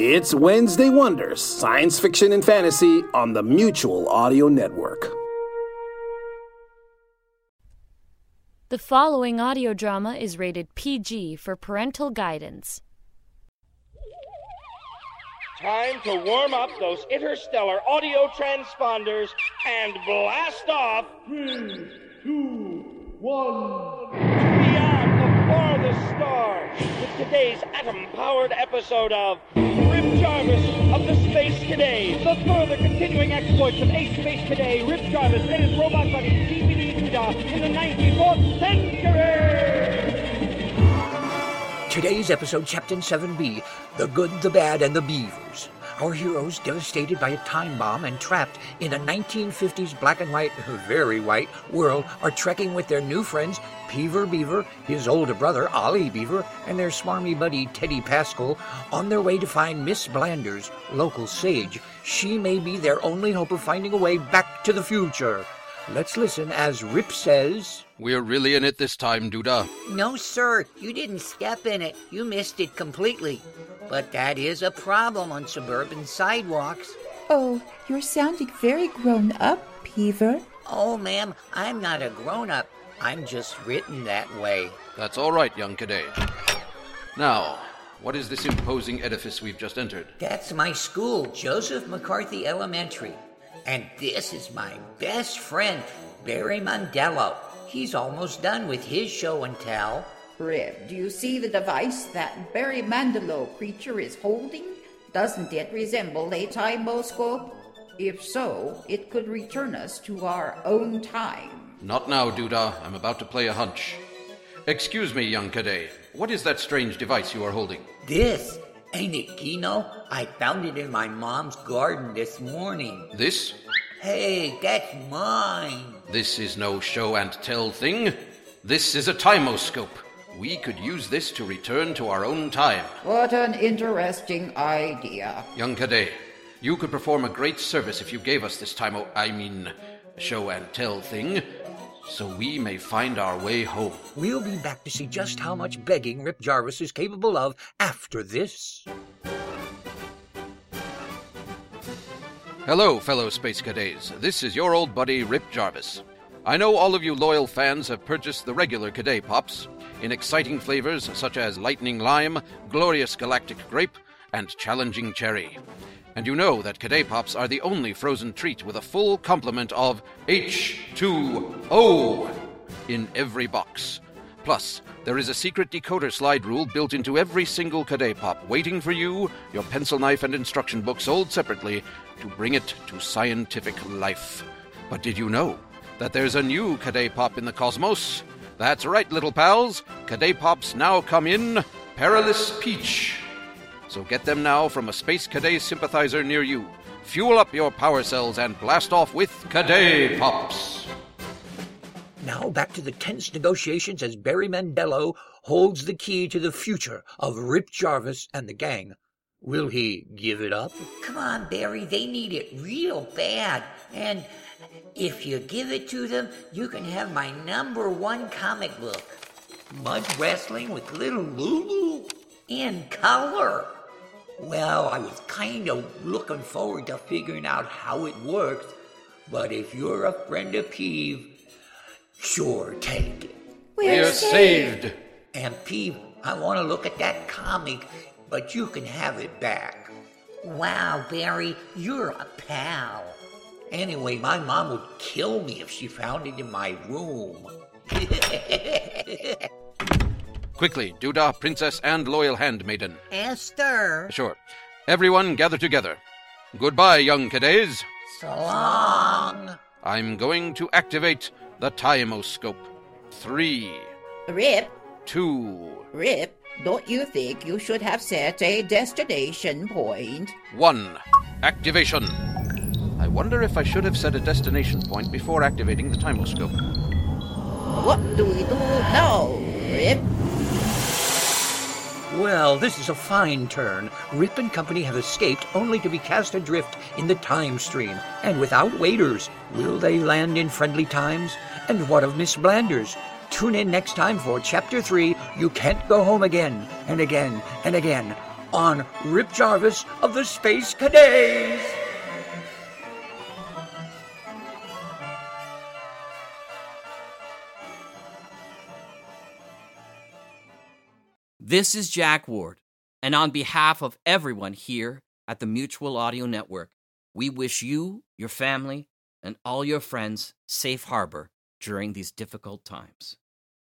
It's Wednesday Wonders, science fiction and fantasy on the Mutual Audio Network. The following audio drama is rated PG for parental guidance. Time to warm up those interstellar audio transponders and blast off. Three, two, one. Beyond the farthest stars with today's atom powered episode of Rip Jarvis of the Space Cadets. The further continuing exploits of Ace Space Cadet, Rip Jarvis, and his robot buddy, DVD Duda, in the 94th century. Today's episode, Chapter 7b The Good, the Bad, and the Beavers. Our heroes, devastated by a time bomb and trapped in a 1950s black and white, very white world, are trekking with their new friends, Peever Beaver, his older brother, Ollie Beaver, and their smarmy buddy, Teddy Pascal, on their way to find Miss Blanders, local sage. She may be their only hope of finding a way back to the future. Let's listen as Rip says. We're really in it this time, Duda. No, sir, you didn't step in it. You missed it completely. But that is a problem on suburban sidewalks. Oh, you're sounding very grown up, Peever. Oh, ma'am, I'm not a grown up. I'm just written that way. That's all right, young cadet. Now, what is this imposing edifice we've just entered? That's my school, Joseph McCarthy Elementary. And this is my best friend, Barry Mondello. He's almost done with his show and tell. Rip, do you see the device that Barry Manilow creature is holding? Doesn't it resemble a timoscope? If so, it could return us to our own time. Not now, Duda. I'm about to play a hunch. Excuse me, young cadet. What is that strange device you are holding? This, ain't it, Kino? I found it in my mom's garden this morning. This? Hey, that's mine. This is no show and tell thing. This is a timoscope. We could use this to return to our own time. What an interesting idea. Young cadet, you could perform a great service if you gave us this time, oh, I mean, show and tell thing, so we may find our way home. We'll be back to see just how much begging Rip Jarvis is capable of after this. Hello, fellow space cadets. This is your old buddy, Rip Jarvis. I know all of you loyal fans have purchased the regular Cadet Pops in exciting flavors such as Lightning Lime, Glorious Galactic Grape, and Challenging Cherry. And you know that Cadet Pops are the only frozen treat with a full complement of H2O in every box. Plus, there is a secret decoder slide rule built into every single Cadet Pop, waiting for you, your pencil knife, and instruction book sold separately to bring it to scientific life. But did you know that there's a new Cadet Pop in the cosmos? That's right, little pals. Cadet Pops now come in Perilous Peach. So get them now from a Space Cadet sympathizer near you. Fuel up your power cells and blast off with Cadet Pops. Now back to the tense negotiations as Barry Mandello holds the key to the future of Rip Jarvis and the gang. Will he give it up? Come on, Barry, they need it real bad. And if you give it to them, you can have my number one comic book. Mud Wrestling with Little Lulu in color. Well, I was kind of looking forward to figuring out how it works, but if you're a friend of Peeve, sure take it. We're saved. And Peeve, I want to look at that comic, but you can have it back. Wow, Barry, you're a pal. Anyway, my mom would kill me if she found it in my room. Quickly, Duda, Princess, and Loyal Handmaiden. Esther. Sure. Everyone gather together. Goodbye, young cadets. So long. I'm going to activate the timoscope. Three, Rip, two, Rip, don't you think you should have set a destination point? one. Activation. I wonder if I should have set a destination point before activating the timoscope. What do we do now, Rip? Well, this is a fine turn. Rip and company have escaped only to be cast adrift in the time stream, and without waiters. Will they land in friendly times? And what of Miss Blanders? Tune in next time for Chapter 3 You Can't Go Home Again, and again, and again. on Rip Jarvis of the Space Cadets. This is Jack Ward, and on behalf of everyone here at the Mutual Audio Network, we wish you, your family, and all your friends safe harbor during these difficult times.